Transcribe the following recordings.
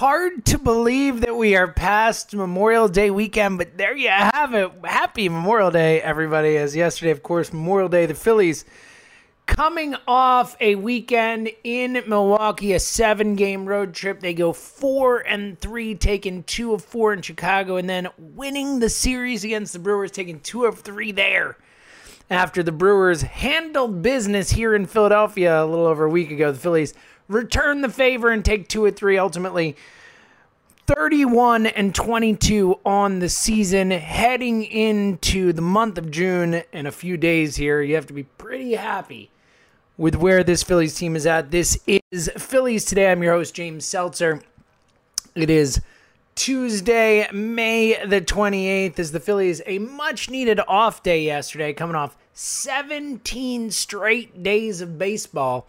hard to believe that we are past Memorial Day weekend, but there you have it. Happy Memorial Day, everybody. As yesterday, of course, Memorial Day, the Phillies coming off a weekend in Milwaukee, a seven game road trip. They go four and three, taking two of four in Chicago, and then winning the series against the Brewers, taking two of three there. After the Brewers handled business here in Philadelphia a little over a week ago, the Phillies return the favor and take two or three ultimately. 31 and 22 on the season heading into the month of June in a few days here. You have to be pretty happy with where this Phillies team is at. This is Phillies today. I'm your host James Seltzer. It is Tuesday, May the 28th, as the Phillies a much needed off day yesterday, coming off 17 straight days of baseball.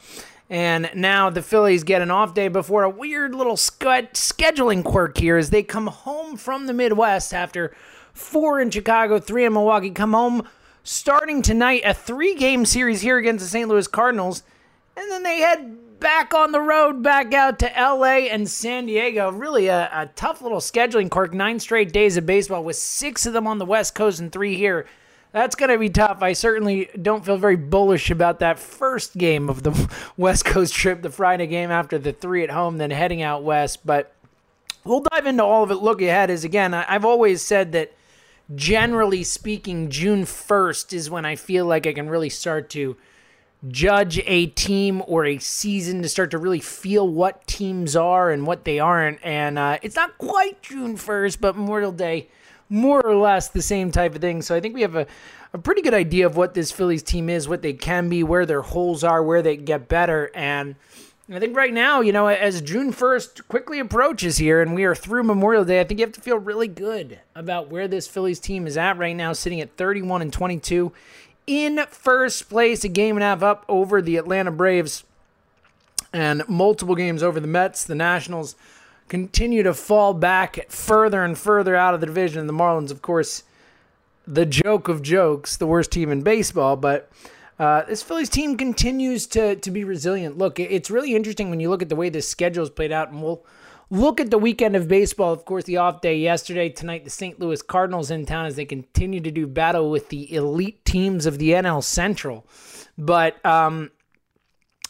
And now the Phillies get an off day before a weird little scheduling quirk here as they come home from the Midwest after four in Chicago, three in Milwaukee. Come home starting tonight, a three game series here against the St. Louis Cardinals. And then they head back on the road, back out to LA and San Diego. Really a, a tough little scheduling quirk. Nine straight days of baseball with six of them on the West Coast and three here that's going to be tough. I certainly don't feel very bullish about that first game of the West Coast trip, the Friday game after the three at home, then heading out west. But we'll dive into all of it. Look ahead is again, I've always said that generally speaking, June 1st is when I feel like I can really start to judge a team or a season to start to really feel what teams are and what they aren't. And uh, it's not quite June 1st, but Memorial Day more or less the same type of thing. So I think we have a, a pretty good idea of what this Phillies team is, what they can be, where their holes are, where they get better. And I think right now, you know, as June 1st quickly approaches here and we are through Memorial Day, I think you have to feel really good about where this Phillies team is at right now, sitting at 31 and 22 in first place, a game and a half up over the Atlanta Braves and multiple games over the Mets, the Nationals, continue to fall back further and further out of the division. The Marlins, of course, the joke of jokes, the worst team in baseball, but uh, this Phillies team continues to to be resilient. Look, it's really interesting when you look at the way this schedule is played out, and we'll look at the weekend of baseball. Of course, the off day yesterday, tonight, the St. Louis Cardinals in town as they continue to do battle with the elite teams of the NL Central. But um,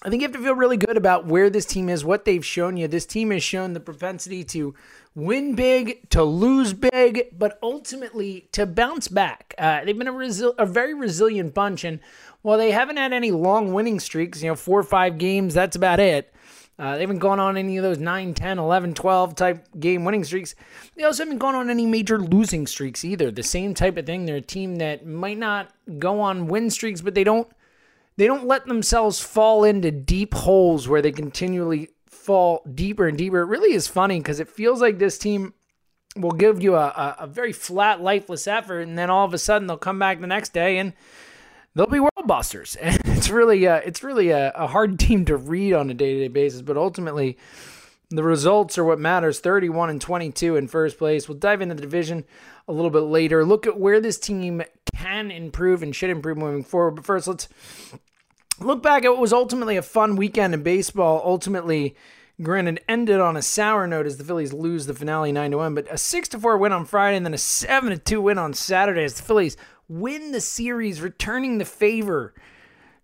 I think you have to feel really good about where this team is, what they've shown you. This team has shown the propensity to win big, to lose big, but ultimately to bounce back. Uh, they've been a, resi- a very resilient bunch, and while they haven't had any long winning streaks, you know, four or five games, that's about it. Uh, they haven't gone on any of those 9, 10, 11, 12 type game winning streaks. They also haven't gone on any major losing streaks either. The same type of thing. They're a team that might not go on win streaks, but they don't they don't let themselves fall into deep holes where they continually fall deeper and deeper. It really is funny because it feels like this team will give you a, a, a, very flat, lifeless effort, and then all of a sudden they'll come back the next day and they'll be world busters. And it's really, uh, it's really a, a hard team to read on a day to day basis. But ultimately, the results are what matters. 31 and 22 in first place. We'll dive into the division a little bit later. Look at where this team can improve and should improve moving forward. But first, let's look back at what was ultimately a fun weekend in baseball. Ultimately, granted, ended on a sour note as the Phillies lose the finale 9 to 1, but a 6 to 4 win on Friday and then a 7 to 2 win on Saturday as the Phillies win the series, returning the favor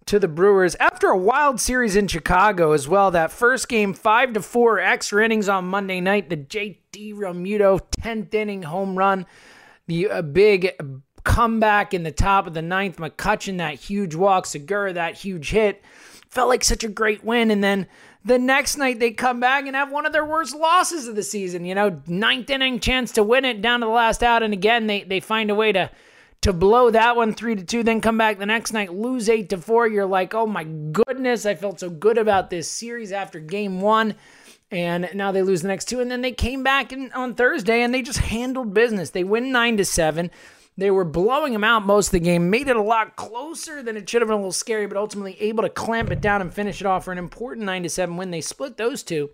to the Brewers after a wild series in Chicago as well. That first game, 5 to 4 extra innings on Monday night, the J.T. Realmuto 10th inning home run, the uh, big comeback in the top of the ninth. McCutchen, that huge walk. Segura, that huge hit. Felt like such a great win. And then the next night they come back and have one of their worst losses of the season. You know, ninth inning chance to win it down to the last out. And again, they, they find a way to to blow that one three to two, then come back the next night, lose eight to four. You're like, oh my goodness, I felt so good about this series after game one. And now they lose the next two. And then they came back in, on Thursday and they just handled business. They win nine to seven. They were blowing them out most of the game, made it a lot closer than it should have been a little scary, but ultimately able to clamp it down and finish it off for an important 9 to 7 win. They split those two.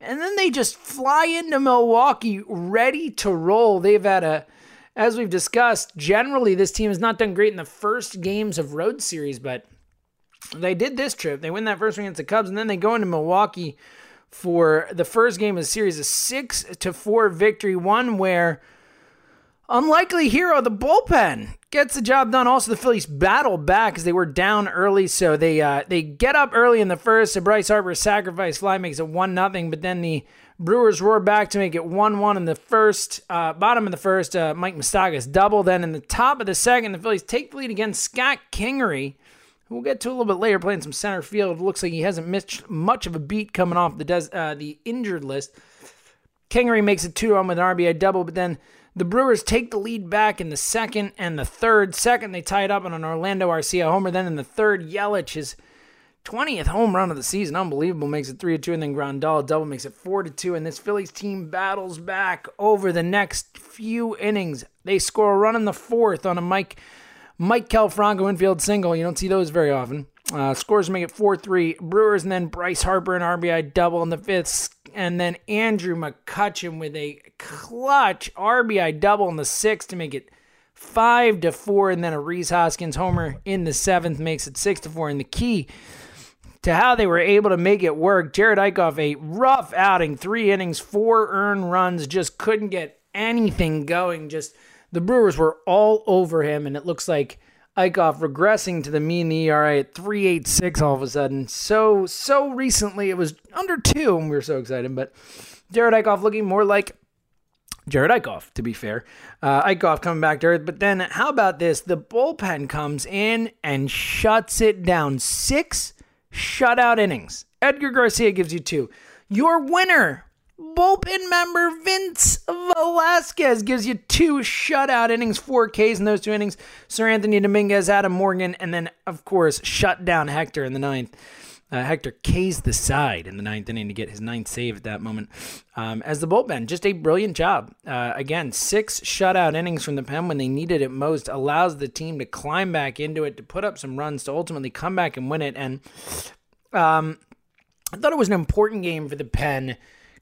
And then they just fly into Milwaukee ready to roll. They've had a, as we've discussed, generally this team has not done great in the first games of road series, but they did this trip. They win that first one against the Cubs, and then they go into Milwaukee for the first game of the series, a six to four victory, one where unlikely hero, the bullpen gets the job done. Also, the Phillies battle back as they were down early, so they uh, they get up early in the first. A Bryce Harper sacrifice fly makes it one nothing, but then the Brewers roar back to make it one one in the first. Uh, bottom of the first, uh, Mike Moustakas double. Then in the top of the second, the Phillies take the lead against Scott Kingery. Who we'll get to a little bit later, playing some center field. Looks like he hasn't missed much of a beat coming off the des- uh, the injured list. Kingery makes it 2 1 with an RBI double, but then the Brewers take the lead back in the second and the third. Second, they tie it up on an Orlando Arcia homer. Then in the third, Yelich, his 20th home run of the season, unbelievable, makes it 3 2. And then Grandal double makes it 4 2. And this Phillies team battles back over the next few innings. They score a run in the fourth on a Mike Maikel Franco infield single. You don't see those very often. Uh, scores make it 4 3. Brewers and then Bryce Harper and RBI double in the fifth and then Andrew McCutchen with a clutch RBI double in the sixth to make it five to four, and then a Rhys Hoskins homer in the seventh makes it six to four. And the key to how they were able to make it work, Jared Eickhoff, a rough outing, three innings, four earned runs, just couldn't get anything going. Just the Brewers were all over him, and it looks like Eickhoff regressing to the mean the ERA at 386 all of a sudden. So, so recently it was under two, and we were so excited. But Jared Eickhoff looking more like Jared Eickhoff, to be fair. Uh, Eickhoff coming back to earth. But then, how about this? The bullpen comes in and shuts it down. Six shutout innings. Edgar Garcia gives you two. Your winner bullpen member Vince Velasquez gives you two shutout innings, four Ks in those two innings. Seranthony Dominguez, Adam Morgan, and then, of course, shut down Hector in the ninth. Uh, Hector K's the side in the ninth inning to get his ninth save at that moment. Um, as the bullpen, just a brilliant job. Uh, again, six shutout innings from the pen when they needed it most allows the team to climb back into it, to put up some runs, to ultimately come back and win it. And um, I thought it was an important game for the pen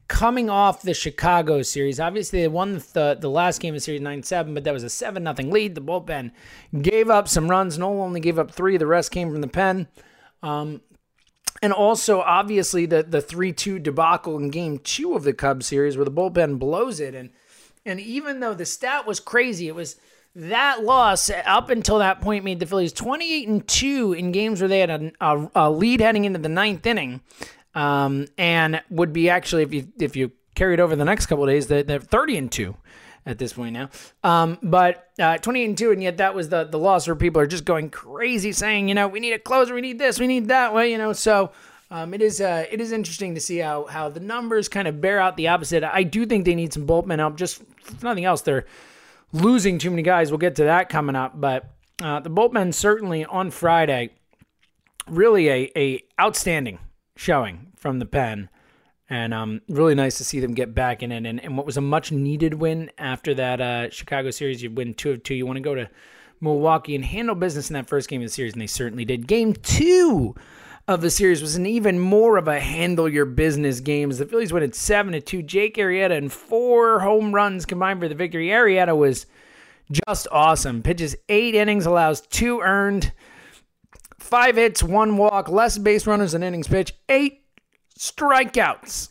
coming off the Chicago series. Obviously, they won the the last game of series 9-7, but that was a 7 nothing lead. The bullpen gave up some runs. Nola only gave up three. The rest came from the pen. Um, and also, obviously, the the 3-2 debacle in game two of the Cubs series where the bullpen blows it. And, and even though the stat was crazy, it was that loss up until that point made the Phillies 28 and 2 in games where they had a, a, a lead heading into the ninth inning um, and would be actually if you if you carried over the next couple days, they're, they're 30 and two at this point now. Um, but uh, 28 and 2, and yet that was the, the loss where people are just going crazy saying, you know, we need a closer, we need this, we need that way, you know. So um, it is uh, it is interesting to see how how the numbers kind of bear out the opposite. I do think they need some bullpen help. Just nothing else, they're losing too many guys. We'll get to that coming up. But uh, the bullpen certainly on Friday, really a, a outstanding showing from the pen. And um, really nice to see them get back in it. And, and what was a much needed win after that uh, Chicago series, you win two of two. You want to go to Milwaukee and handle business in that first game of the series, and they certainly did. Game two of the series was an even more of a handle your business game as the Phillies went at seven to two. Jake Arrieta and four home runs combined for the victory. Arrieta was just awesome. Pitches eight innings, allows two earned. Five hits, one walk, less base runners than innings pitch, eight strikeouts.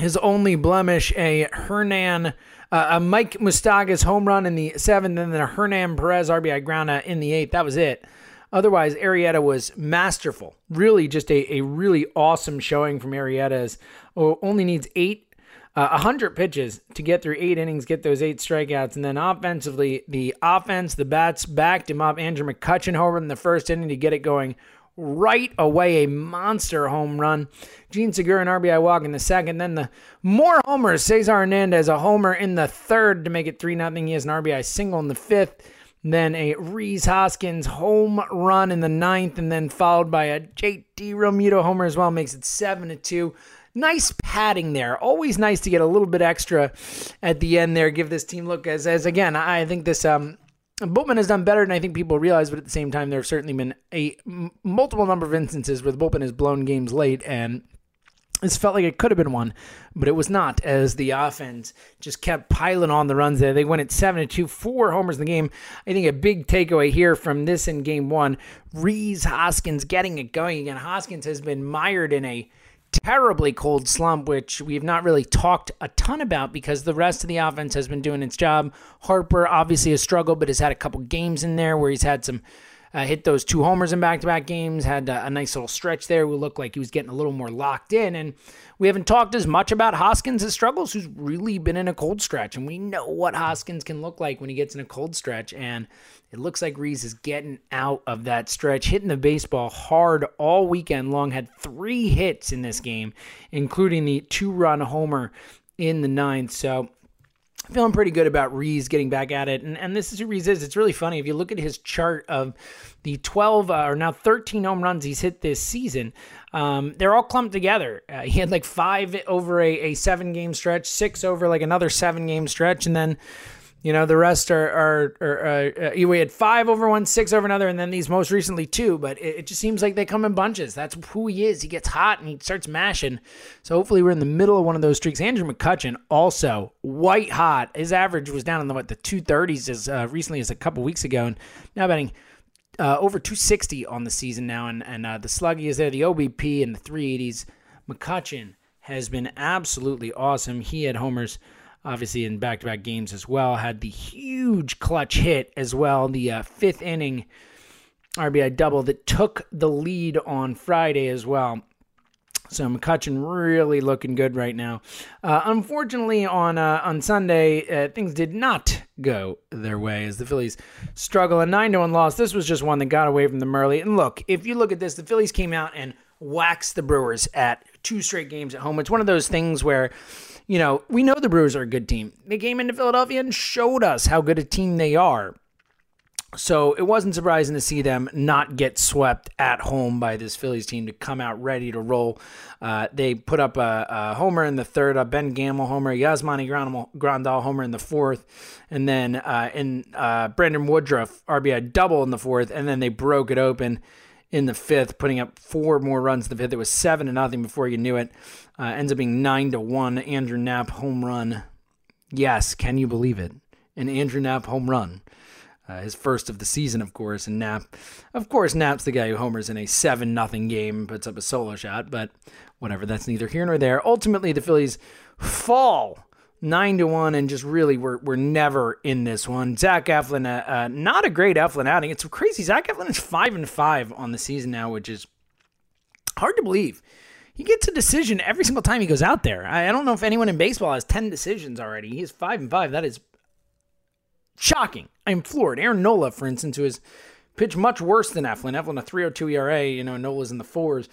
His only blemish, a Hernan, uh, a Mike Moustakas home run in the seventh, and then a Hernan Perez RBI ground out in the eighth. That was it. Otherwise, Arrieta was masterful. Really, just a, a really awesome showing from Arrieta. Only needs eight uh, 100 pitches to get through eight innings, get those eight strikeouts. And then offensively, the offense, the bats backed him up. Andrew McCutchen homer in the first inning to get it going right away. A monster home run. Jean Segura an RBI walk in the second. Then the more homers. Cesar Hernandez a homer in the third to make it 3 0. He has an RBI single in the fifth. Then a Rhys Hoskins home run in the ninth, and then followed by a JT Realmuto homer as well, makes it 7 to 2 nice padding there. Always nice to get a little bit extra at the end there. Give this team look as as again. I think this um has done better than I think people realize, but at the same time, there have certainly been a m- multiple number of instances where the bullpen has blown games late, and this felt like it could have been one, but it was not, as the offense just kept piling on the runs there. They went at 7 to 2, four homers in the game. I think a big takeaway here from this in game one Rhys Hoskins getting it going again. Hoskins has been mired in a terribly cold slump, which we've not really talked a ton about because the rest of the offense has been doing its job. Harper obviously has struggled, but has had a couple games in there where he's had some uh, hit those two homers in back-to-back games. Had a, a nice little stretch there. We looked like he was getting a little more locked in, and we haven't talked as much about Hoskins' struggles, who's really been in a cold stretch, and we know what Hoskins can look like when he gets in a cold stretch, and it looks like Rhys is getting out of that stretch, hitting the baseball hard all weekend long. Had three hits in this game, including the two-run homer in the ninth. So feeling pretty good about Rhys getting back at it. And, and this is who Rhys is. It's really funny. If you look at his chart of the 12 uh, or now 13 home runs he's hit this season, um, they're all clumped together. Uh, he had like five over a, a seven game stretch, six over like another seven game stretch, and then you know, the rest are are, are uh, uh, we had five over one, six over another, and then these most recently two. But it, it, just seems like they come in bunches. That's who he is. He gets hot and he starts mashing. So hopefully we're in the middle of one of those streaks. Andrew McCutchen also white hot. His average was down in the what the two thirties as uh, recently as a couple weeks ago, and now betting. Uh, over 260 on the season now, and and uh, the sluggy is there, the OBP and the 380s. McCutchen has been absolutely awesome. He had homers obviously in back to back games as well. Had the huge clutch hit as well, the uh, fifth inning RBI double that took the lead on Friday as well. So McCutchen really looking good right now. Uh, unfortunately, on uh, on Sunday, uh, things did not go their way as the Phillies struggle a nine to one loss. This was just one that got away from them early. And look, if you look at this, the Phillies came out and waxed the Brewers at two straight games at home. It's one of those things where you know, we know the Brewers are a good team. They came into Philadelphia and showed us how good a team they are. So it wasn't surprising to see them not get swept at home by this Phillies team to come out ready to roll. Uh, they put up a, a, homer in the third, a Ben Gamel homer, Yasmani Grandal homer in the fourth, and then uh, in uh, Brandon Woodruff RBI double in the fourth, and then they broke it open in the fifth, putting up four more runs in the fifth. It was seven to nothing before you knew it. Uh, ends up being nine to one. Andrew Knapp home run. Yes, can you believe it? An Andrew Knapp home run. Uh, his first of the season, of course. And Knapp, of course, Knapp's the guy who homers in a seven nothing game, puts up a solo shot. But whatever, that's neither here nor there. Ultimately, the Phillies fall nine to one, and just really we're we're never in this one. Zach Eflin, uh, uh, not a great Eflin outing. It's crazy. Zach Eflin is five and five on the season now, which is hard to believe. He gets a decision every single time he goes out there. I, I don't know if anyone in baseball has ten decisions already. He's five and five. That is shocking. I'm floored. Aaron Nola, for instance, who is pitched much worse than Eflin. Eflin a 3.02 ERA, you know, Nola's in the fours,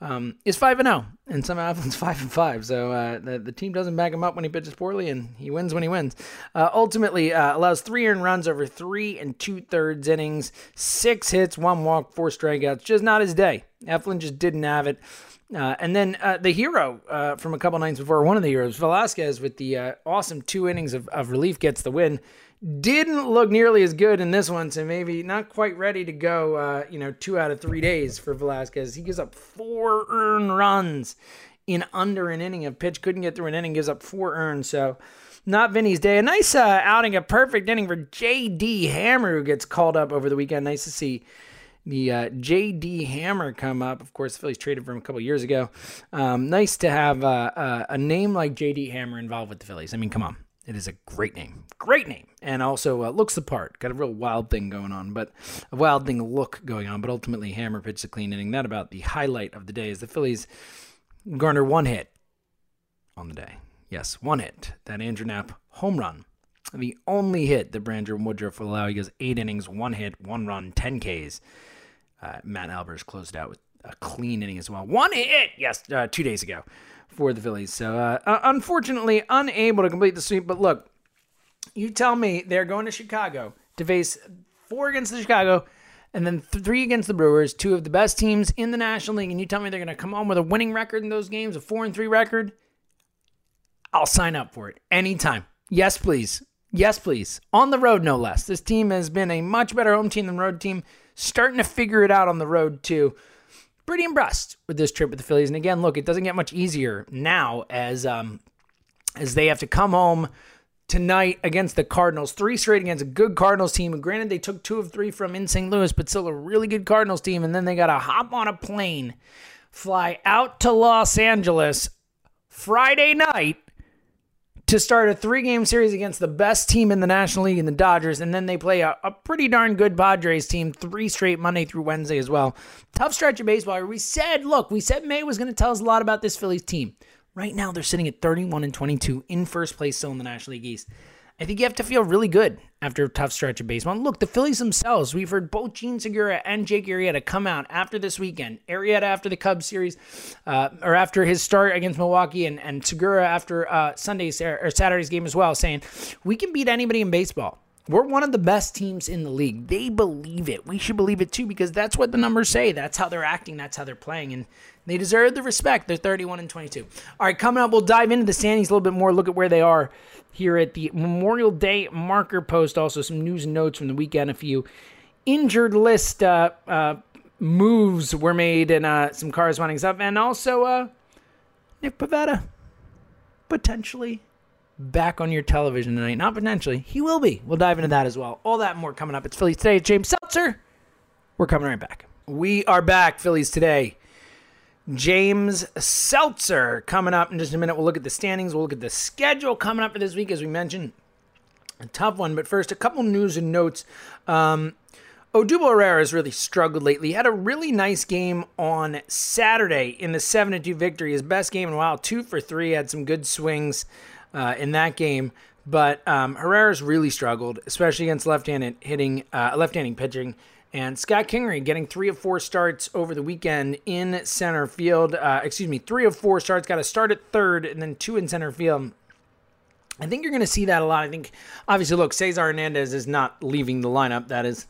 um, is five and zero, oh, and somehow Eflin's five and five. So uh, the the team doesn't back him up when he pitches poorly, and he wins when he wins. Uh, ultimately, uh, allows three earned runs over three and two thirds innings, six hits, one walk, four strikeouts. Just not his day. Eflin just didn't have it. Uh, and then uh, the hero uh, from a couple nights before, one of the heroes, Velasquez, with the uh, awesome two innings of, of relief, gets the win didn't look nearly as good in this one, so maybe not quite ready to go. Uh, you know, two out of three days for Velasquez. He gives up four earned runs in under an inning of pitch. Couldn't get through an inning. Gives up four earned. So not Vinny's day. A nice uh, outing, a perfect inning for J.D. Hammer, who gets called up over the weekend. Nice to see the uh, J.D. Hammer come up. Of course, the Phillies traded for him a couple years ago. Um, nice to have uh, uh, a name like J.D. Hammer involved with the Phillies. I mean, come on. It is a great name, great name, and also uh, looks the part. Got a real wild thing going on, but a wild thing look going on. But ultimately, Hammer pitched a clean inning. That about the highlight of the day is the Phillies garner one hit on the day. Yes, one hit. That Andrew Knapp home run, the only hit that Brandon Woodruff will allow. He goes eight innings, one hit, one run, ten Ks. Uh, Matt Albers closed out with a clean inning as well. One hit, yes, uh, two days ago for the Phillies. So, uh, unfortunately, unable to complete the sweep. But look, you tell me they're going to Chicago to face four against the Chicago and then three against the Brewers, two of the best teams in the National League, and you tell me they're going to come home with a winning record in those games, a four and three record. I'll sign up for it anytime. Yes, please. Yes, please. On the road, no less. This team has been a much better home team than road team. Starting to figure it out on the road too pretty impressed with this trip with the Phillies. And again, look, it doesn't get much easier now as um, as they have to come home tonight against the Cardinals. Three straight against a good Cardinals team. And granted, they took two of three from in St. Louis, but still a really good Cardinals team. And then they got to hop on a plane, fly out to Los Angeles Friday night to start a three game series against the best team in the National League in the Dodgers. And then they play a, a, pretty darn good Padres team three straight Monday through Wednesday as well. Tough stretch of baseball. We said, look, we said May was going to tell us a lot about this Phillies team. Right now, they're sitting at 31 and 22 in first place still in the National League East. I think you have to feel really good after a tough stretch of baseball. And look, the Phillies themselves, we've heard both Jean Segura and Jake Arrieta come out after this weekend. Arrieta after the Cubs series, uh, or after his start against Milwaukee, and, and Segura after uh, Sunday's or Saturday's game as well, saying, We can beat anybody in baseball. We're one of the best teams in the league. They believe it. We should believe it too because that's what the numbers say. That's how they're acting. That's how they're playing. And they deserve the respect. They're 31 and 22. All right, coming up, we'll dive into the standings a little bit more, look at where they are here at the Memorial Day marker post. Also, some news and notes from the weekend. A few injured list uh, uh, moves were made and uh, some corresponding stuff. And also, uh, Nick Pivetta potentially back on your television tonight. Not potentially, he will be. We'll dive into that as well. All that more coming up. It's Phillies Today. James Seltzer. We're coming right back. We are back, Phillies Today. James Seltzer coming up in just a minute. We'll look at the standings. We'll look at the schedule coming up for this week, as we mentioned. A tough one, but first, a couple news and notes. Um, Odubel Herrera has really struggled lately. He had a really nice game on Saturday in the 7 2 victory. His best game in a while, two for three. Had some good swings uh, in that game. But um, Herrera's really struggled, especially against left-handed hitting, uh, left-handed pitching. And Scott Kingery getting three of four starts over the weekend in center field. Uh, excuse me, three of four starts. Got a start at third and then two in center field. I think you're going to see that a lot. I think, obviously, look, Cesar Hernandez is not leaving the lineup. That is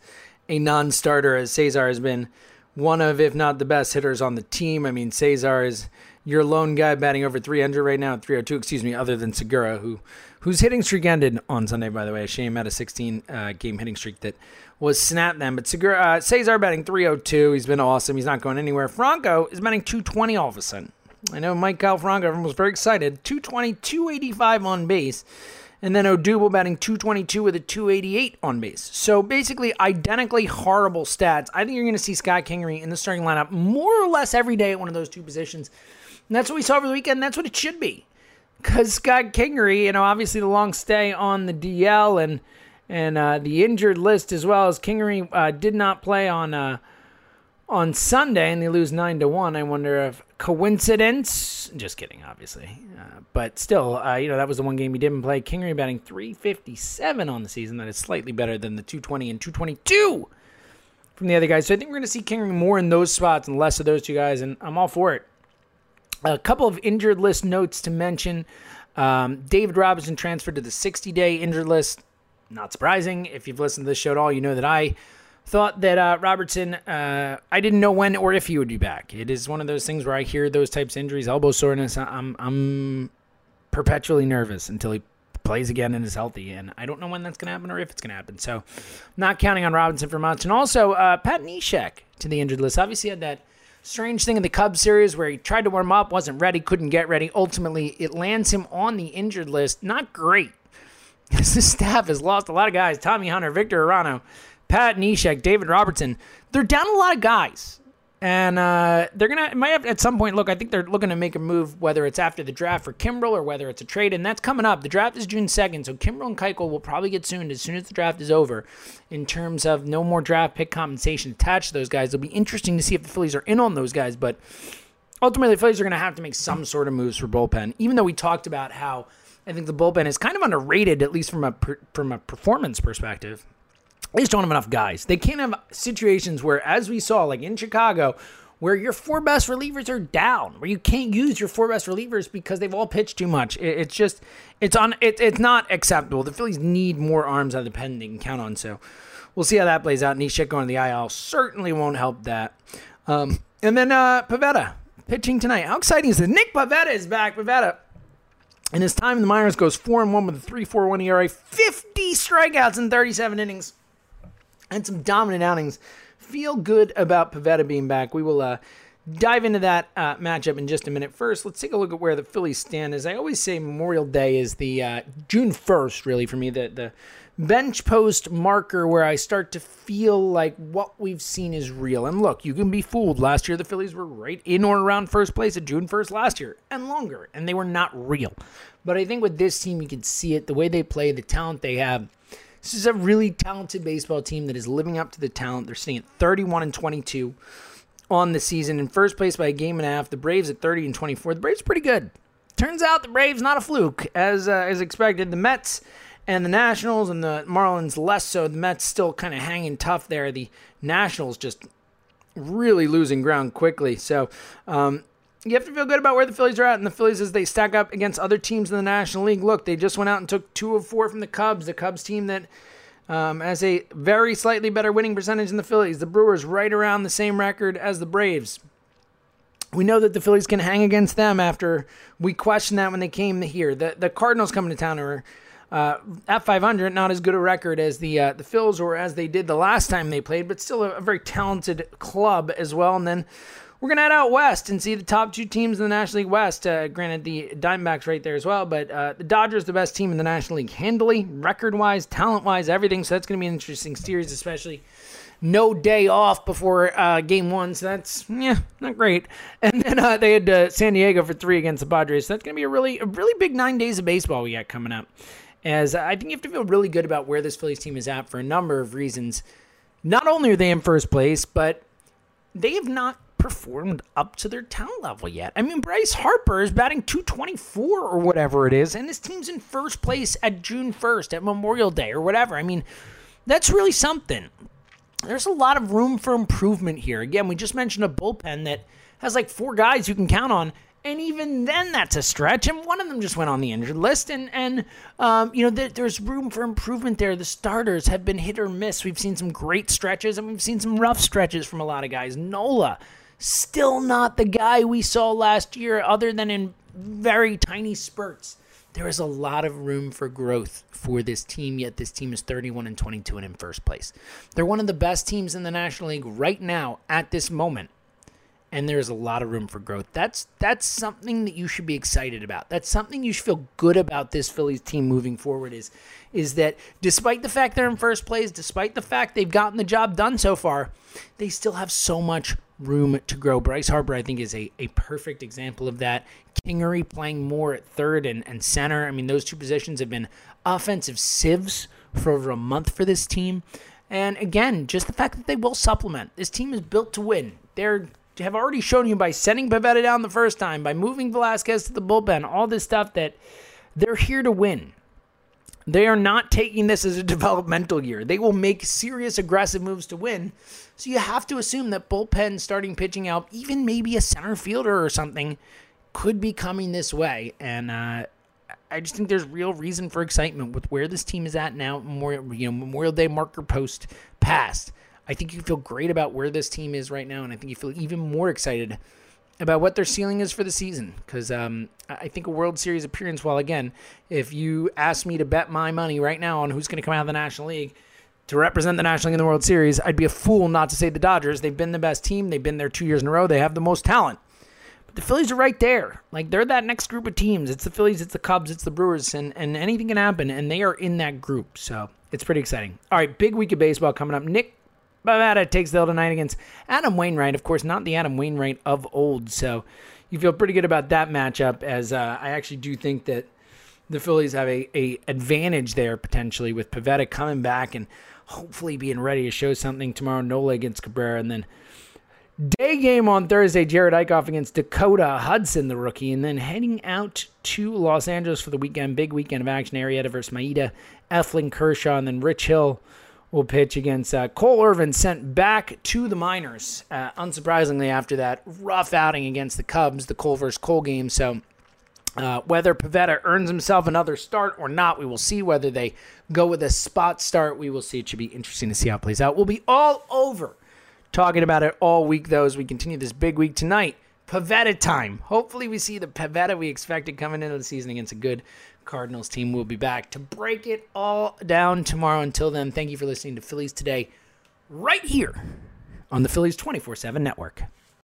a non starter, as Cesar has been one of, if not the best hitters on the team. I mean, Cesar is your lone guy batting over 300 right now, at 302, excuse me, other than Segura, who whose hitting streak ended on Sunday, by the way. Shame had a 16 uh, game hitting streak that was snapped then. But Segura, uh, Cesar batting 302. He's been awesome. He's not going anywhere. Franco is batting 220 all of a sudden. I know Maikel Franco, everyone was very excited. 220, 285 on base. And then Odubel batting 222 with a 288 on base. So basically, identically horrible stats. I think you're going to see Scott Kingery in the starting lineup more or less every day at one of those two positions. And that's what we saw over the weekend. That's what it should be. Because Scott Kingery, you know, obviously the long stay on the DL and and uh, the injured list as well as Kingery uh, did not play on uh, on Sunday and they lose nine to one. I wonder if coincidence. Just kidding, obviously, uh, but still, uh, you know that was the one game he didn't play. Kingery batting 357 on the season. That is slightly better than the 220 and 222 from the other guys. So I think we're going to see Kingery more in those spots and less of those two guys, and I'm all for it. A couple of injured list notes to mention. Um, David Robertson transferred to the 60 day injured list. Not surprising. If you've listened to this show at all, you know that I thought that uh, Robertson, uh, I didn't know when or if he would be back. It is one of those things where I hear those types of injuries, elbow soreness. I'm, I'm perpetually nervous until he plays again and is healthy. And I don't know when that's going to happen or if it's going to happen. So, not counting on Robertson for much. And also, uh, Pat Neshek to the injured list. Obviously, had that strange thing in the Cubs series where he tried to warm up, wasn't ready, couldn't get ready. Ultimately, it lands him on the injured list. Not great. This staff has lost a lot of guys. Tommy Hunter, Victor Arano, Pat Neshek, David Robertson. They're down a lot of guys. And uh, they're gonna might have at some point look. I think they're looking to make a move, whether it's after the draft for Kimbrel or whether it's a trade, and that's coming up. The draft is June second, so Kimbrel and Keuchel will probably get soon as soon as the draft is over. In terms of no more draft pick compensation attached to those guys, it'll be interesting to see if the Phillies are in on those guys. But ultimately, the Phillies are going to have to make some sort of moves for bullpen. Even though we talked about how I think the bullpen is kind of underrated, at least from a from a performance perspective. They just don't have enough guys. They can't have situations where, as we saw, like in Chicago, where your four best relievers are down, where you can't use your four best relievers because they've all pitched too much. it's just, it's on, it, it's not acceptable. The Phillies need more arms out of the pen they can count on. So we'll see how that plays out. Neshek going to the IL certainly won't help that. Um, and then uh, Pivetta pitching tonight. How exciting is this? Nick Pivetta is back. Pivetta in his time in the minors goes 4 and 1 with a 3.41 ERA, 50 strikeouts in 37 innings and some dominant outings. Feel good about Pivetta being back. We will uh, dive into that uh, matchup in just a minute. First, let's take a look at where the Phillies stand. As I always say, Memorial Day is the uh, June 1st, really, for me, the, the bench post marker where I start to feel like what we've seen is real. And look, you can be fooled. Last year, the Phillies were right in or around first place at June 1st last year and longer, and they were not real. But I think with this team, you can see it the way they play, the talent they have. This is a really talented baseball team that is living up to the talent. They're sitting at 31 and 22 on the season in first place by a game and a half. The Braves at 30 and 24. The Braves pretty good. Turns out the Braves not a fluke as uh, as expected. The Mets and the Nationals and the Marlins less so. The Mets still kind of hanging tough there. The Nationals just really losing ground quickly. So um, you have to feel good about where the Phillies are at. And the Phillies, as they stack up against other teams in the National League, look, they just went out and took two of four from the Cubs. The Cubs team that um, has a very slightly better winning percentage than the Phillies. The Brewers right around the same record as the Braves. We know that the Phillies can hang against them after we questioned that when they came here. The the Cardinals coming to town are uh, at 500, not as good a record as the uh, the Phils or as they did the last time they played, but still a, a very talented club as well. And then we're gonna head out west and see the top two teams in the National League West. Uh, granted, the Diamondbacks right there as well, but uh, the Dodgers the best team in the National League handily, record wise, talent wise, everything. So that's gonna be an interesting series, especially no day off before uh, game one, so that's yeah, not great. And then uh, they had uh, San Diego for three against the Padres. So that's gonna be a really, a really big nine days of baseball we got coming up as I think you have to feel really good about where this Phillies team is at for a number of reasons. Not only are they in first place, but they have not performed up to their talent level yet. I mean, Bryce Harper is batting 224 or whatever it is, and this team's in first place at June 1st at Memorial Day or whatever. I mean, that's really something. There's a lot of room for improvement here. Again, we just mentioned a bullpen that has like four guys you can count on and even then that's a stretch. And one of them just went on the injured list, and and um, you know th- there's room for improvement there. The starters have been hit or miss. We've seen some great stretches, and we've seen some rough stretches from a lot of guys. Nola, still not the guy we saw last year, other than in very tiny spurts. There is a lot of room for growth for this team, yet this team is 31 and 22 and in first place. They're one of the best teams in the National League right now at this moment and there's a lot of room for growth. That's that's something that you should be excited about. That's something you should feel good about this Phillies team moving forward is is that despite the fact they're in first place, despite the fact they've gotten the job done so far, they still have so much room to grow. Bryce Harper, I think, is a, a perfect example of that. Kingery playing more at third and, and center. I mean, those two positions have been offensive sieves for over a month for this team. And again, just the fact that they will supplement. This team is built to win. They're have already shown you by sending Pivetta down the first time, by moving Velasquez to the bullpen, all this stuff that they're here to win. They are not taking this as a developmental year. They will make serious aggressive moves to win. So you have to assume that bullpen starting pitching out, even maybe a center fielder or something, could be coming this way. And uh, I just think there's real reason for excitement with where this team is at now. Memorial, you know, Memorial Day marker post past. I think you feel great about where this team is right now, and I think you feel even more excited about what their ceiling is for the season. Because um, I think a World Series appearance, while again, if you ask me to bet my money right now on who's going to come out of the National League to represent the National League in the World Series, I'd be a fool not to say the Dodgers. They've been the best team. They've been there two years in a row. They have the most talent. But the Phillies are right there. Like they're that next group of teams. It's the Phillies, it's the Cubs, it's the Brewers, and, and anything can happen. And they are in that group. So it's pretty exciting. All right, big week of baseball coming up. Nick Pivetta takes the L tonight against Adam Wainwright. Of course, not the Adam Wainwright of old. So you feel pretty good about that matchup. As uh, I actually do think that the Phillies have a, a advantage there potentially with Pivetta coming back and hopefully being ready to show something tomorrow. Nola against Cabrera, and then day game on Thursday. Jared Eickhoff against Dakota Hudson, the rookie, and then heading out to Los Angeles for the weekend. Big weekend of action. Arrieta versus Maeda, Eflin Kershaw, and then Rich Hill will pitch against uh, Cole Irvin, sent back to the minors. Uh, unsurprisingly, after that rough outing against the Cubs, the Cole versus Cole game. So, uh, whether Pivetta earns himself another start or not, we will see. Whether they go with a spot start, we will see. It should be interesting to see how it plays out. We'll be all over talking about it all week, though, as we continue this big week tonight. Pivetta time. Hopefully, we see the Pivetta we expected coming into the season against a good Cardinals team. We'll be back to break it all down tomorrow. Until then, thank you for listening to Phillies Today right here on the Phillies 24 7 network.